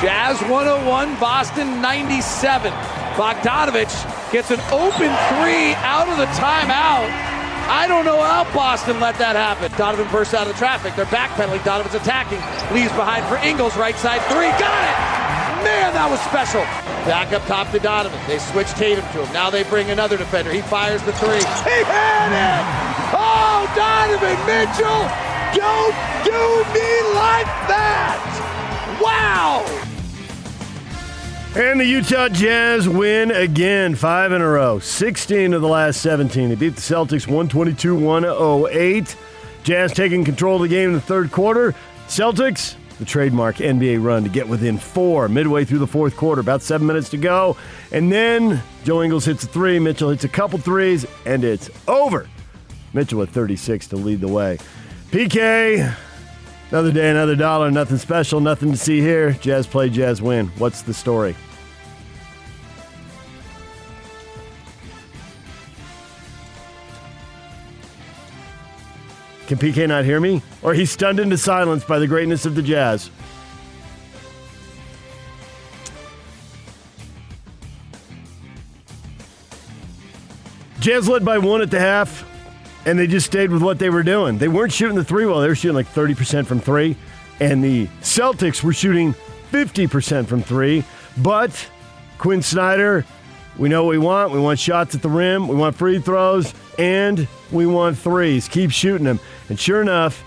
Jazz 101, Boston 97. Bogdanovich gets an open three out of the timeout. I don't know how Boston let that happen. Donovan bursts out of the traffic. They're backpedaling. Donovan's attacking. Leaves behind for Ingles, right side three. Got it! Man, that was special. Back up top to Donovan. They switch Tatum to him. Now they bring another defender. He fires the three. He had it! Oh, Donovan Mitchell! Don't do me like that! Wow! And the Utah Jazz win again, five in a row, 16 of the last 17. They beat the Celtics 122 108. Jazz taking control of the game in the third quarter. Celtics, the trademark NBA run to get within four midway through the fourth quarter, about seven minutes to go. And then Joe Ingles hits a three, Mitchell hits a couple threes, and it's over. Mitchell with 36 to lead the way. PK, another day, another dollar, nothing special, nothing to see here. Jazz play, Jazz win. What's the story? Can PK not hear me? Or he's stunned into silence by the greatness of the Jazz? Jazz led by one at the half, and they just stayed with what they were doing. They weren't shooting the three well. They were shooting like 30% from three, and the Celtics were shooting 50% from three. But Quin Snyder, we know what we want. We want shots at the rim, we want free throws, and we want threes. Keep shooting them. And sure enough,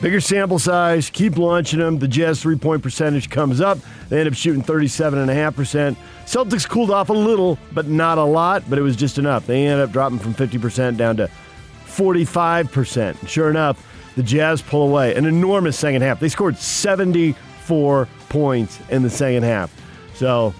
bigger sample size, keep launching them. The Jazz three point percentage comes up. They end up shooting 37.5%. Celtics cooled off a little, but not a lot, but it was just enough. They ended up dropping from 50% down to 45%. Sure enough, the Jazz pull away. An enormous second half. They scored 74 points in the second half. So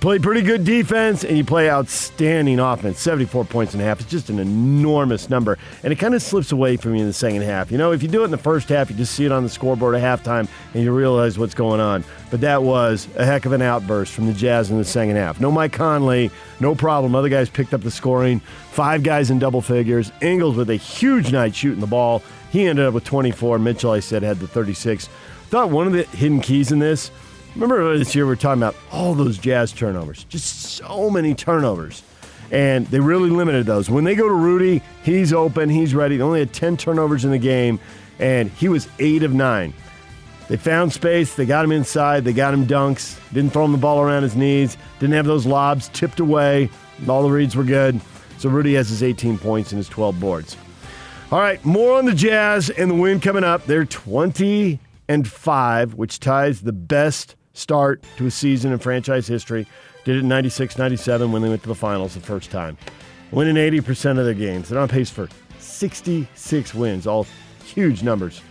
play pretty good defense and you play outstanding offense. 74 points and a half. It's just an enormous number. And it kind of slips away from you in the second half. You know, if you do it in the first half, you just see it on the scoreboard at halftime and you realize what's going on. But that was a heck of an outburst from the Jazz in the second half. No Mike Conley, no problem. Other guys picked up the scoring. Five guys in double figures. Ingles with a huge night shooting the ball. He ended up with 24. Mitchell, I said, had the 36. Thought one of the hidden keys in this Remember this year we are talking about all those Jazz turnovers, just so many turnovers. And they really limited those. When they go to Rudy, he's open, he's ready. They only had 10 turnovers in the game, and he was 8 of 9. They found space, they got him inside, they got him dunks, didn't throw him the ball around his knees, didn't have those lobs tipped away. All the reads were good. So Rudy has his 18 points and his 12 boards. All right, more on the Jazz and the win coming up. They're 20 and 5, which ties the best start to a season in franchise history. Did it in 96 97 when they went to the finals the first time. Winning 80% of their games. They're on pace for 66 wins, all huge numbers.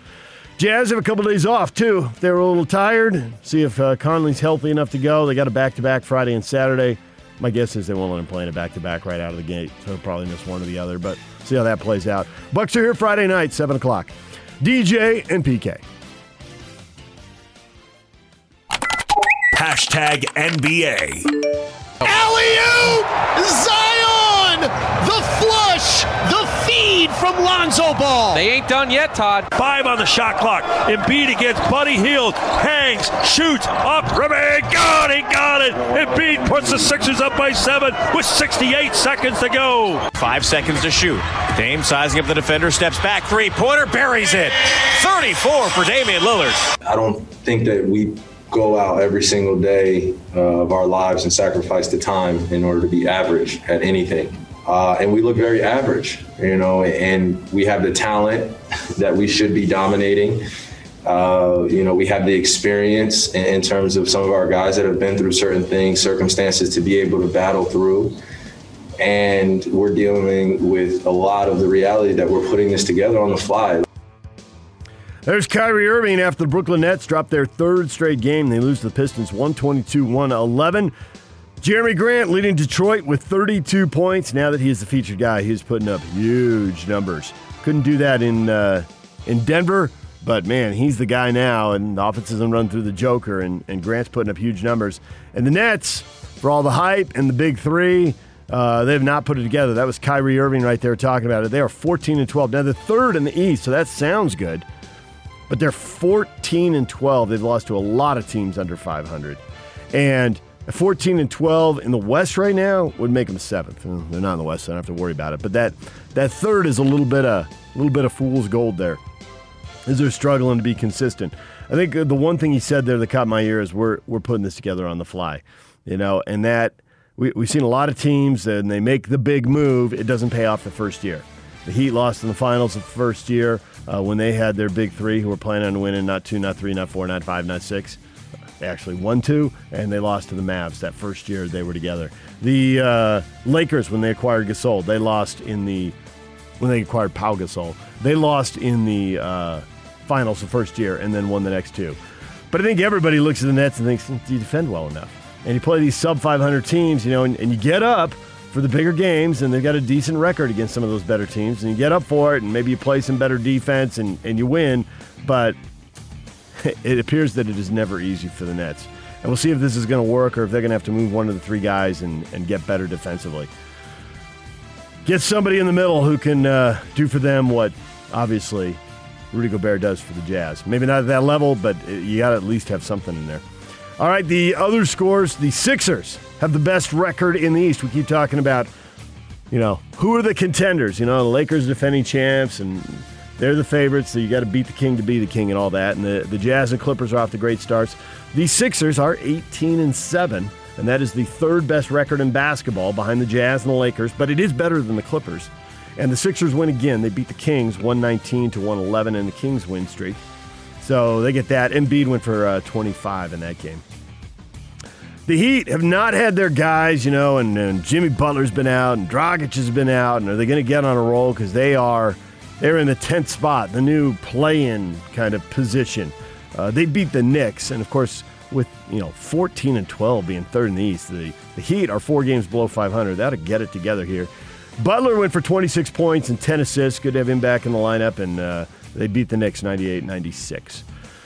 Jazz have a couple days off, too. They were a little tired. See if uh, Conley's healthy enough to go. They got a back to back Friday and Saturday. My guess is they won't let him play in a back to back right out of the gate, so he'll probably miss one or the other, but see how that plays out. Bucks are here Friday night, 7 o'clock. DJ and PK. Hashtag NBA. Alley-oop! Zion! The flush! The feed from Lonzo Ball! They ain't done yet, Todd. Five on the shot clock. Embiid against Buddy Hield. Hangs, shoots, up, remain. Got it, got it. Embiid puts the Sixers up by seven with 68 seconds to go. Five seconds to shoot. Dame sizing up the defender, steps back, three pointer, buries it. 34 for Damian Lillard. I don't think that we go out every single day uh, of our lives and sacrifice the time in order to be average at anything. Uh, and we look very average, you know, and we have the talent that we should be dominating. Uh, you know, we have the experience in, in, terms of some of our guys that have been through certain things, circumstances to be able to battle through. And we're dealing with a lot of the reality that we're putting this together on the fly. There's Kyrie Irving after the Brooklyn Nets drop their third straight game. They lose to the Pistons 122 111. Jerami Grant leading Detroit with 32 points. Now that he is the featured guy, he's putting up huge numbers. Couldn't do that in uh, in Denver, but man, he's the guy now, and the offense doesn't run through the Joker, and, and Grant's putting up huge numbers. And the Nets, for all the hype and the big three, uh, they have not put it together. That was Kyrie Irving right there talking about it. They are 14 and 12. Now, the third in the East, so that sounds good, but they're 14 and 12. They've lost to a lot of teams under 500. And 14 and 12 in the West right now would make them seventh. They're not in the West, so I don't have to worry about it. But that that third is a little bit of a little bit of fool's gold there, as they're struggling to be consistent. I think the one thing he said there that caught my ear is we're we're putting this together on the fly, you know, and that we, we've seen a lot of teams and they make the big move, it doesn't pay off the first year. The Heat lost in the finals the first year uh, when they had their big three who were planning on winning not two, not three, not four, not five, not six. They actually won two, and they lost to the Mavs that first year they were together. The uh, Lakers, when they acquired Gasol, they lost in the when they acquired Pau Gasol, they lost in the uh, finals the first year and then won the next two. But I think everybody looks at the Nets and thinks, do you defend well enough? And you play these sub 500 teams, you know, and, and you get up for the bigger games, and they've got a decent record against some of those better teams, and you get up for it, and maybe you play some better defense and, and you win. But it appears that it is never easy for the Nets. And we'll see if this is going to work or if they're going to have to move one of the three guys and, and get better defensively. Get somebody in the middle who can uh, do for them what obviously Rudy Gobert does for the Jazz. Maybe not at that level, but you got to at least have something in there. All right, the other scores the Sixers have the best record in the East. We keep talking about, you know, who are the contenders? You know, the Lakers defending champs and they're the favorites, so you got to beat the king to be the king and all that. And the, the Jazz and Clippers are off to great starts. The Sixers are 18 and 7, and that is the third best record in basketball behind the Jazz and the Lakers, but it is better than the Clippers. And the Sixers win again. They beat the Kings 119 to 111 in the Kings win streak. So they get that. Embiid went for uh, 25 in that game. The Heat have not had their guys, you know, and, and Jimmy Butler's been out, and Dragic has been out, and are they going to get on a roll? Because they are – they're in the 10th spot, the new play-in kind of position. Uh, they beat the Knicks, and of course, with you know 14 and 12 being third in the East, the, the Heat are four games below 500. That'll get it together here. Butler went for 26 points and 10 assists. Good to have him back in the lineup, and uh, they beat the Knicks 98-96.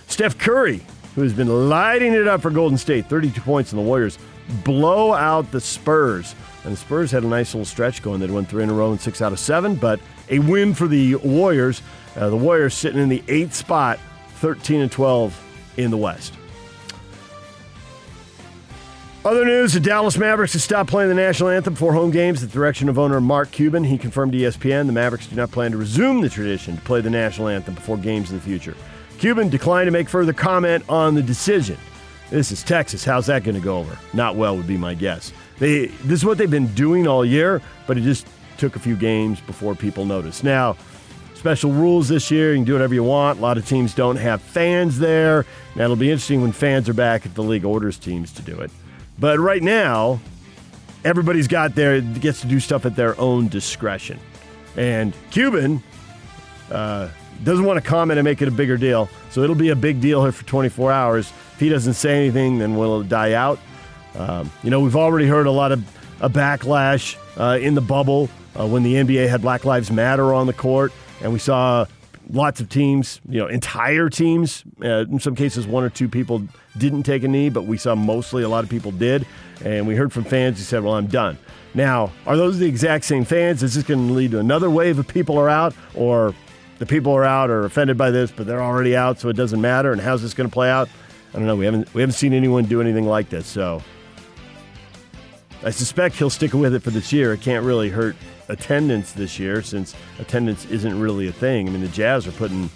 Steph Curry, who has been lighting it up for Golden State, 32 points, and the Warriors blow out the Spurs. And the Spurs had a nice little stretch going. They'd won three in a row and six out of seven, but a win for the Warriors. Uh, the Warriors sitting in the eighth spot, 13 and 12 in the West. Other news: The Dallas Mavericks have stopped playing the national anthem for home games at the direction of owner Mark Cuban. He confirmed to ESPN the Mavericks do not plan to resume the tradition to play the national anthem before games in the future. Cuban declined to make further comment on the decision. This is Texas. How's that going to go over? Not well, would be my guess. They, this is what they've been doing all year, but it just took a few games before people noticed. Now, special rules this year. You can do whatever you want. A lot of teams don't have fans there. Now, it'll be interesting when fans are back if the league orders teams to do it. But right now, everybody's got their gets to do stuff at their own discretion. And Cuban uh, doesn't want to comment and make it a bigger deal. So it'll be a big deal here for 24 hours. If he doesn't say anything, then will it die out? Um, you know, we've already heard a lot of a backlash uh, in the bubble uh, when the NBA had Black Lives Matter on the court, and we saw lots of teams, you know, entire teams. Uh, in some cases, one or two people didn't take a knee, but we saw mostly a lot of people did. And we heard from fans who said, "Well, I'm done." Now, are those the exact same fans? Is this going to lead to another wave of people are out, or the people are out are offended by this, but they're already out, so it doesn't matter? And how's this going to play out? I don't know. We haven't we haven't seen anyone do anything like this, so I suspect he'll stick with it for this year. It can't really hurt attendance this year since attendance isn't really a thing. I mean, the Jazz are putting,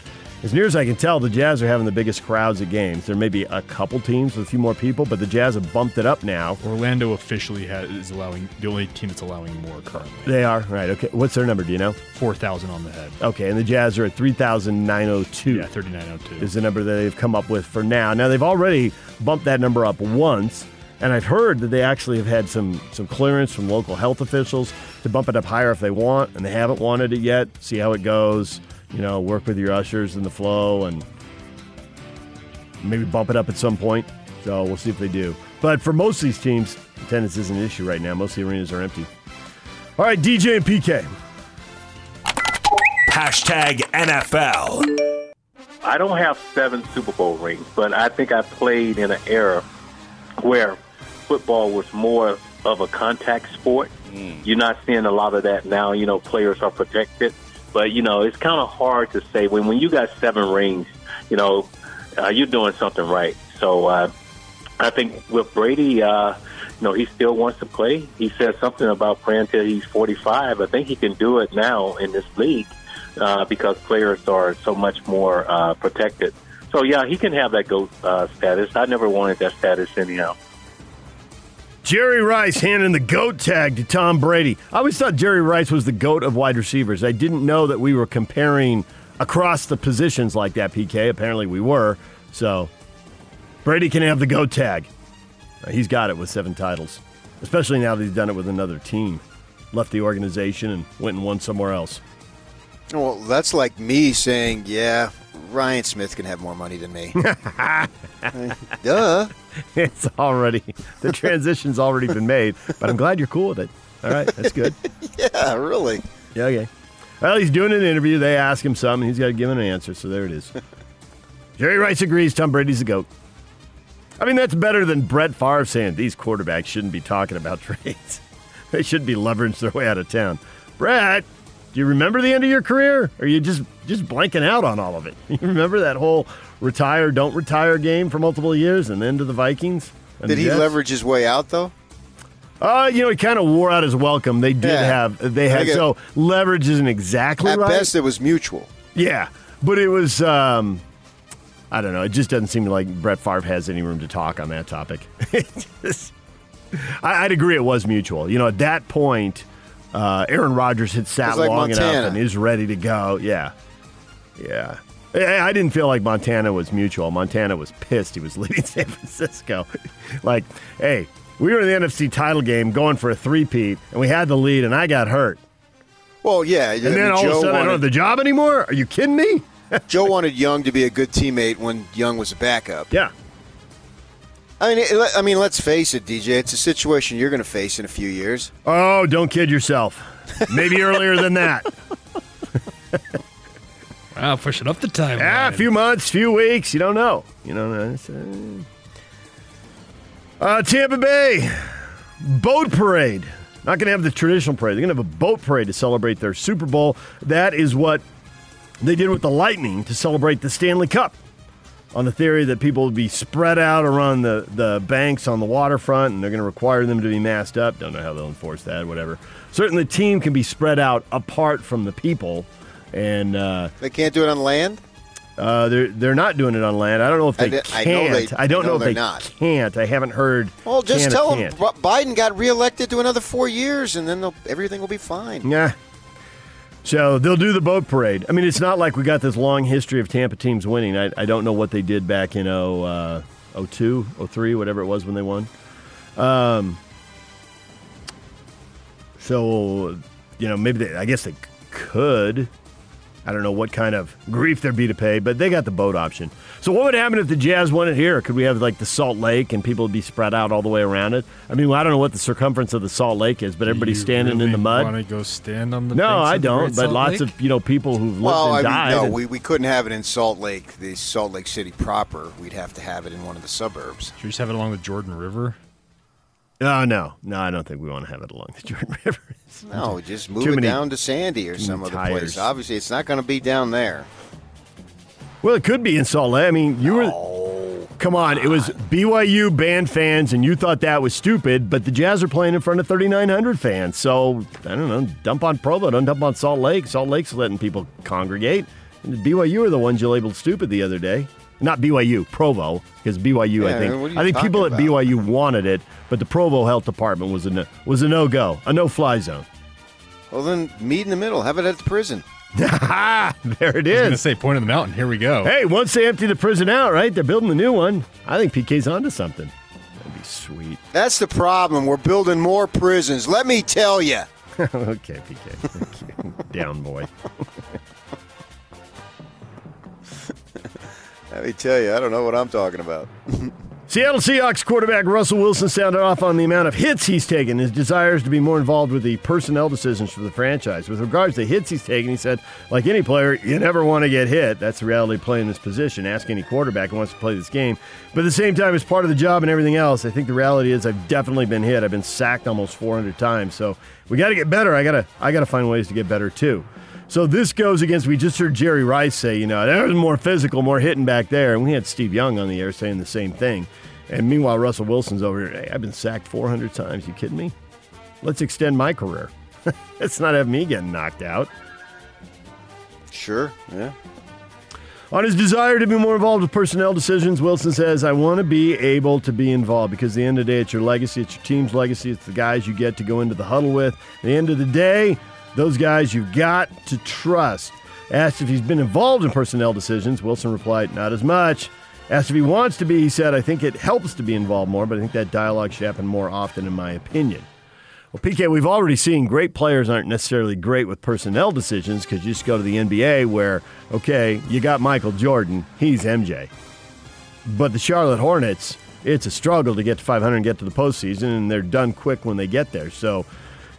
as near as I can tell, the Jazz are having the biggest crowds at games. There may be a couple teams with a few more people, but the Jazz have bumped it up now. Orlando officially has, is allowing the only team that's allowing more currently. They are right. Okay, what's their number? Do you know? Four thousand on the head. Okay, and the Jazz are at three thousand nine hundred two. Yeah, thirty nine hundred two is the number that they've come up with for now. Now they've already bumped that number up once. And I've heard that they actually have had some some clearance from local health officials to bump it up higher if they want, and they haven't wanted it yet. See how it goes. You know, work with your ushers and the flow, and maybe bump it up at some point. So we'll see if they do. But for most of these teams, attendance isn't an issue right now. Most of the arenas are empty. All right, DJ and PK. Hashtag NFL. I don't have seven Super Bowl rings, but I think I played in an era where football was more of a contact sport. Mm. You're not seeing a lot of that now. You know, players are protected, but you know, it's kind of hard to say when when you got seven rings. You know, uh, you're doing something right. So uh, I think with Brady, uh, you know, he still wants to play. He said something about playing till he's 45. I think he can do it now in this league uh, because players are so much more uh, protected. So yeah, he can have that GOAT uh, status. I never wanted that status anyhow. Jerry Rice handing the GOAT tag to Tom Brady. I always thought Jerry Rice was the GOAT of wide receivers. I didn't know that we were comparing across the positions like that, PK. Apparently we were. So Brady can have the GOAT tag. Uh, He's got it with seven titles, especially now that he's done it with another team. Left the organization and went and won somewhere else. Well, that's like me saying, yeah, Ryan Smith can have more money than me. Duh. It's already, the transition's already been made, but I'm glad you're cool with it. All right, that's good. Yeah, really. Yeah, okay. Well, he's doing an interview. They ask him something. He's got to give him an answer. So there it is. Jerry Rice agrees Tom Brady's the GOAT. I mean, that's better than Brett Favre saying these quarterbacks shouldn't be talking about trades. they should be leveraged their way out of town. Brett, do you remember the end of your career? Or are you just, just blanking out on all of it? You remember that whole retire, don't retire game for multiple years and then to the Vikings? Did he Jets? leverage his way out, though? Uh, you know, he kind of wore out his welcome. They did Yeah. have they had so leverage isn't exactly At right. best, it was mutual. yeah, but it was. um I don't know. It just doesn't seem like Brett Favre has any room to talk on that topic. Just- I, I'd agree it was mutual. You know, at that point, uh, Aaron Rodgers had sat like long Montana. enough and is ready to go. Yeah, yeah. I I didn't feel like Montana was mutual. Montana was pissed. He was leading San Francisco. like, hey, we were in the NFC title game going for a three-peat, and we had the lead, and I got hurt. Well, yeah. And then all of a sudden, I don't have the job anymore? Are you kidding me? Joe wanted Young to be a good teammate when Young was a backup. Yeah. I mean, it, I mean, let's face it, DJ. It's a situation you're going to face in a few years. Oh, don't kid yourself. Maybe earlier than that. Wow, pushing up the time. Yeah, a few months, few weeks. You don't know. You don't know. It's, uh, uh, Tampa Bay boat parade. Not going to have the traditional parade. They're going to have a boat parade to celebrate their Super Bowl. That is what they did with the Lightning to celebrate the Stanley Cup. On the theory that people would be spread out around the, the banks on the waterfront and they're going to require them to be masked up. Don't know how they'll enforce that, whatever. Certainly, the team can be spread out apart from the people. And uh, They can't do it on land. uh, they're they're not doing it on land. I don't know if I they di- I know can't. they- I don't I know know if they're not. can't. I haven't heard. Well, just tell can't. them Biden got reelected to another four years, and then everything will be fine. Yeah. So they'll do the boat parade. I mean, it's not like we got this long history of Tampa teams winning. I, I don't know what they did back in oh, uh, 02, 03, whatever it was when they won. Um, so, you know, maybe they, I guess they could. I don't know what kind of grief there'd be to pay, but they got the boat option. So, what would happen if the Jazz won it here? Could we have like the Salt Lake and people would be spread out all the way around it? I mean, I don't know what the circumference of the Salt Lake is, but everybody's You standing in the mud. Want to go stand on the? No, I of the Great don't. But Salt lots Lake? of you know people who've lived Well, I and mean, died. no, and- we, we couldn't have it in Salt Lake, the Salt Lake City proper. We'd have to have it in one of the suburbs. Should we just have it along the Jordan River? Oh no, no, I don't think we want to have it along the Jordan River. No, just move it down to Sandy or some other place. Obviously, it's not going to be down there. well, it could be in Salt Lake. I mean, you were. Come on, it was BYU banned fans, and you thought that was stupid, but the Jazz are playing in front of 3,900 fans. So, I don't know, dump on Provo, don't dump on Salt Lake. Salt Lake's letting people congregate. And the BYU are the ones you labeled stupid the other day. Not BYU, Provo, because BYU, I think, what are you I think people at talking BYU wanted it, but the Provo Health Department was a no, was a no go, a no fly zone. Well, then meet in the middle. Have it at the prison. there it is. I was going to say point of the mountain. Here we go. Hey, once they empty the prison out, right? They're building the new one. I think PK's onto something. That'd be sweet. That's the problem. We're building more prisons. Let me tell you. okay, PK. Down, boy. Let me tell you, I don't know what I'm talking about. Seattle Seahawks quarterback Russell Wilson sounded off on the amount of hits he's taken, his desires to be more involved with the personnel decisions for the franchise. With regards to the hits he's taken, he said, like any player, you never want to get hit. That's the reality of playing this position. Ask any quarterback who wants to play this game. But at the same time, it's part of the job and everything else, I think the reality is I've definitely been hit. I've been sacked almost 400 times. So we got to get better. I got to I got to find ways to get better too. So this goes against. We just heard Jerry Rice say, you know, there was more physical, more hitting back there, and we had Steve Young on the air saying the same thing. And meanwhile, Russell Wilson's over here. Hey, I've been sacked 400 times. You kidding me? Let's extend my career. Let's not have me getting knocked out. Sure. Yeah. On his desire to be more involved with personnel decisions, Wilson says, I want to be able to be involved because at the end of the day, it's your legacy, it's your team's legacy, it's the guys you get to go into the huddle with. At the end of the day, those guys you've got to trust. Asked if he's been involved in personnel decisions, Wilson replied, Not as much. Asked if he wants to be, he said, I think it helps to be involved more, but I think that dialogue should happen more often, in my opinion. Well, PK, we've already seen great players aren't necessarily great with personnel decisions because you just go to the NBA where, okay, you got Michael Jordan, he's MJ. But the Charlotte Hornets, it's a struggle to get to 500 and get to the postseason, and they're done quick when they get there. So,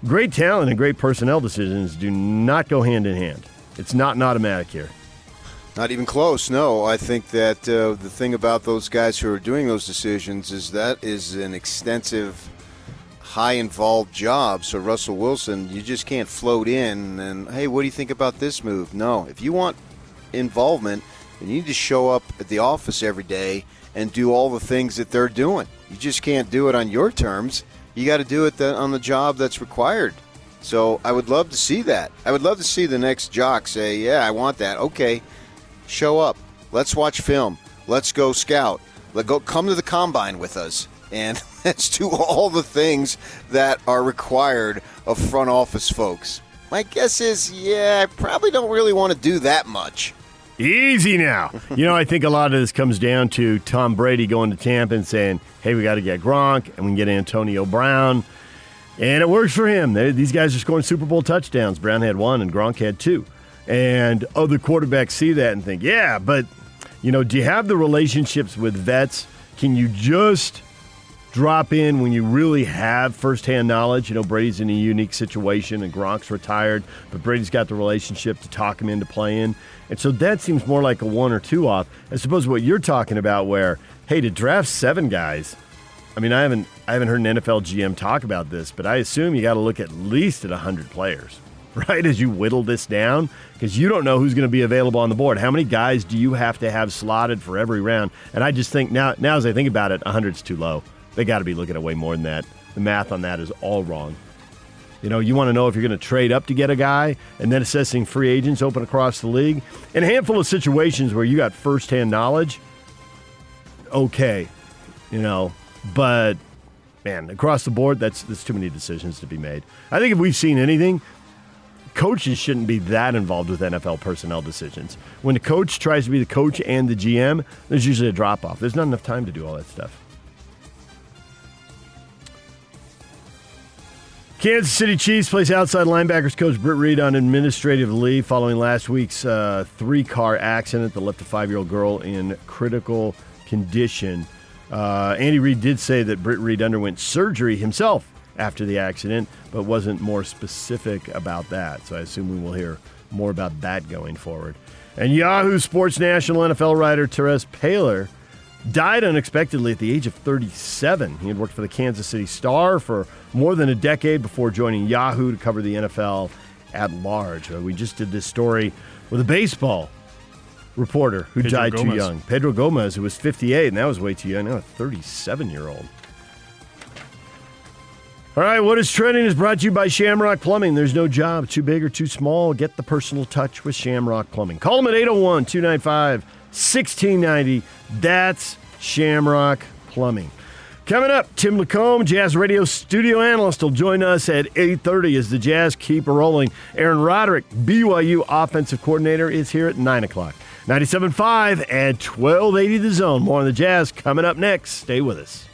great talent and great personnel decisions do not go hand in hand. It's not an automatic here. Not even close. No, I think that uh, the thing about those guys who are doing those decisions is that is an extensive, high involved job. So Russell Wilson, you just can't float in and hey, what do you think about this move? No, if you want involvement, you need to show up at the office every day and do all the things that they're doing. You just can't do it on your terms. You got to do it on the job that's required. So I would love to see that. I would love to see the next jock say, "Yeah, I want that." Okay, show up. Let's watch film. Let's go scout. Let go come to the combine with us. And let's do all the things that are required of front office folks. My guess is, yeah, I probably don't really want to do that much. Easy now. you know, I think a lot of this comes down to Tom Brady going to Tampa and saying, hey, we got to get Gronk and we can get Antonio Brown. And it works for him. They, these guys are scoring Super Bowl touchdowns. Brown had one and Gronk had two. And other quarterbacks see that and think, yeah, but, you know, do you have the relationships with vets? Can you just drop in when you really have firsthand knowledge? You know, Brady's in a unique situation and Gronk's retired, but Brady's got the relationship to talk him into playing. And so that seems more like a one or two off. I suppose what you're talking about where, hey, to draft seven guys, I mean, I haven't I haven't heard an NFL GM talk about this, but I assume you got to look at least at 100 players, right? As you whittle this down because you don't know who's going to be available on the board. How many guys do you have to have slotted for every round? And I just think now now as I think about it, 100's too low. They got to be looking at way more than that. The math on that is all wrong. You know, you want to know if you're going to trade up to get a guy and then assessing free agents open across the league. In a handful of situations where you got firsthand knowledge, okay, you know, but man, across the board, that's that's too many decisions to be made. I think if we've seen anything, coaches shouldn't be that involved with NFL personnel decisions. When the coach tries to be the coach and the GM, there's usually a drop off. There's not enough time to do all that stuff. Kansas City Chiefs place outside linebackers coach Britt Reid on administrative leave following last week's uh, three car accident that left a five year old girl in critical condition. Uh, Andy Reid did say that Britt Reid underwent surgery himself after the accident, but wasn't more specific about that. So I assume we will hear more about that going forward. And Yahoo Sports National NFL writer Terez Paylor died unexpectedly at the age of 37. He had worked for the Kansas City Star for more than a decade before joining Yahoo to cover the NFL at large. Uh, we just did this story with a baseball reporter who Pedro died too young. Pedro Gomez, who was 58, and that was way too young. Now a 37 year old. All right, what is trending is brought to you by Shamrock Plumbing. There's no job too big or too small. Get the personal touch with Shamrock Plumbing. Call them at 801 295 1690. That's Shamrock Plumbing. Coming up, Tim Lacombe, Jazz Radio studio analyst, will join us at 8.30 as the Jazz keep rolling. Aaron Roderick, BYU offensive coordinator, is here at 9 o'clock. 97.5 and 1280 The Zone. More on the Jazz coming up next. Stay with us.